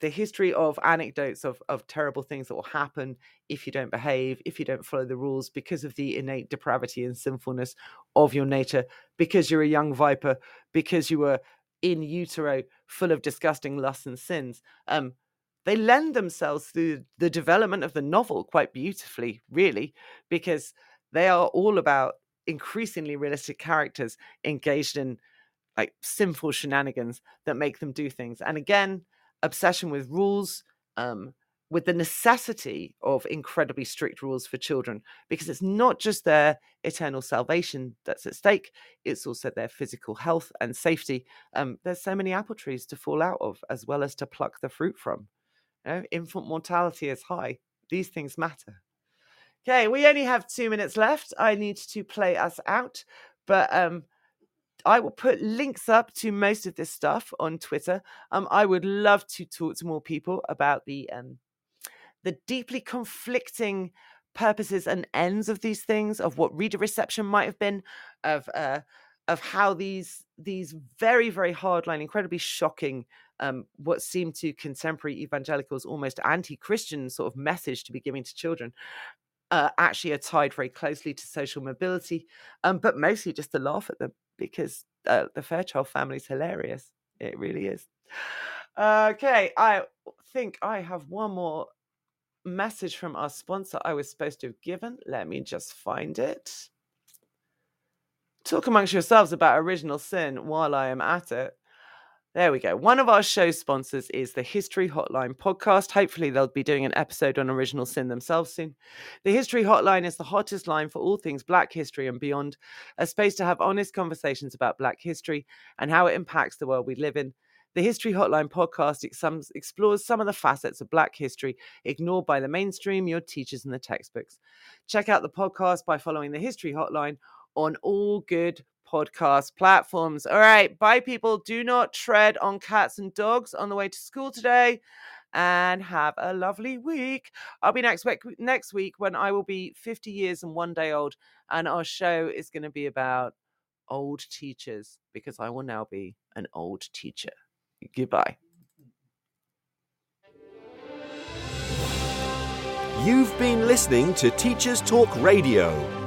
the history of anecdotes of, of terrible things that will happen if you don't behave, if you don't follow the rules, because of the innate depravity and sinfulness of your nature, because you're a young viper, because you were in utero full of disgusting lusts and sins. Um, they lend themselves to the development of the novel quite beautifully, really, because they are all about increasingly realistic characters engaged in like sinful shenanigans that make them do things. And again, obsession with rules, um, with the necessity of incredibly strict rules for children, because it's not just their eternal salvation that's at stake, it's also their physical health and safety. Um, there's so many apple trees to fall out of, as well as to pluck the fruit from. You know, infant mortality is high. These things matter. Okay, we only have two minutes left. I need to play us out, but um, I will put links up to most of this stuff on Twitter. Um, I would love to talk to more people about the um, the deeply conflicting purposes and ends of these things, of what reader reception might have been, of uh, of how these these very very hardline, incredibly shocking, um, what seemed to contemporary evangelicals almost anti-Christian sort of message to be giving to children, uh, actually are tied very closely to social mobility, um, but mostly just to laugh at them because uh, the Fairchild family's hilarious. It really is. Okay, I think I have one more message from our sponsor I was supposed to have given. Let me just find it. talk amongst yourselves about original sin while I am at it. There we go. One of our show sponsors is the History Hotline podcast. Hopefully, they'll be doing an episode on original sin themselves soon. The History Hotline is the hottest line for all things Black history and beyond, a space to have honest conversations about Black history and how it impacts the world we live in. The History Hotline podcast explores some of the facets of Black history ignored by the mainstream, your teachers, and the textbooks. Check out the podcast by following the History Hotline on all good podcast platforms. All right, bye, people. Do not tread on cats and dogs on the way to school today. And have a lovely week. I'll be next week next week when I will be 50 years and one day old, and our show is going to be about old teachers because I will now be an old teacher. Goodbye. You've been listening to Teachers Talk Radio.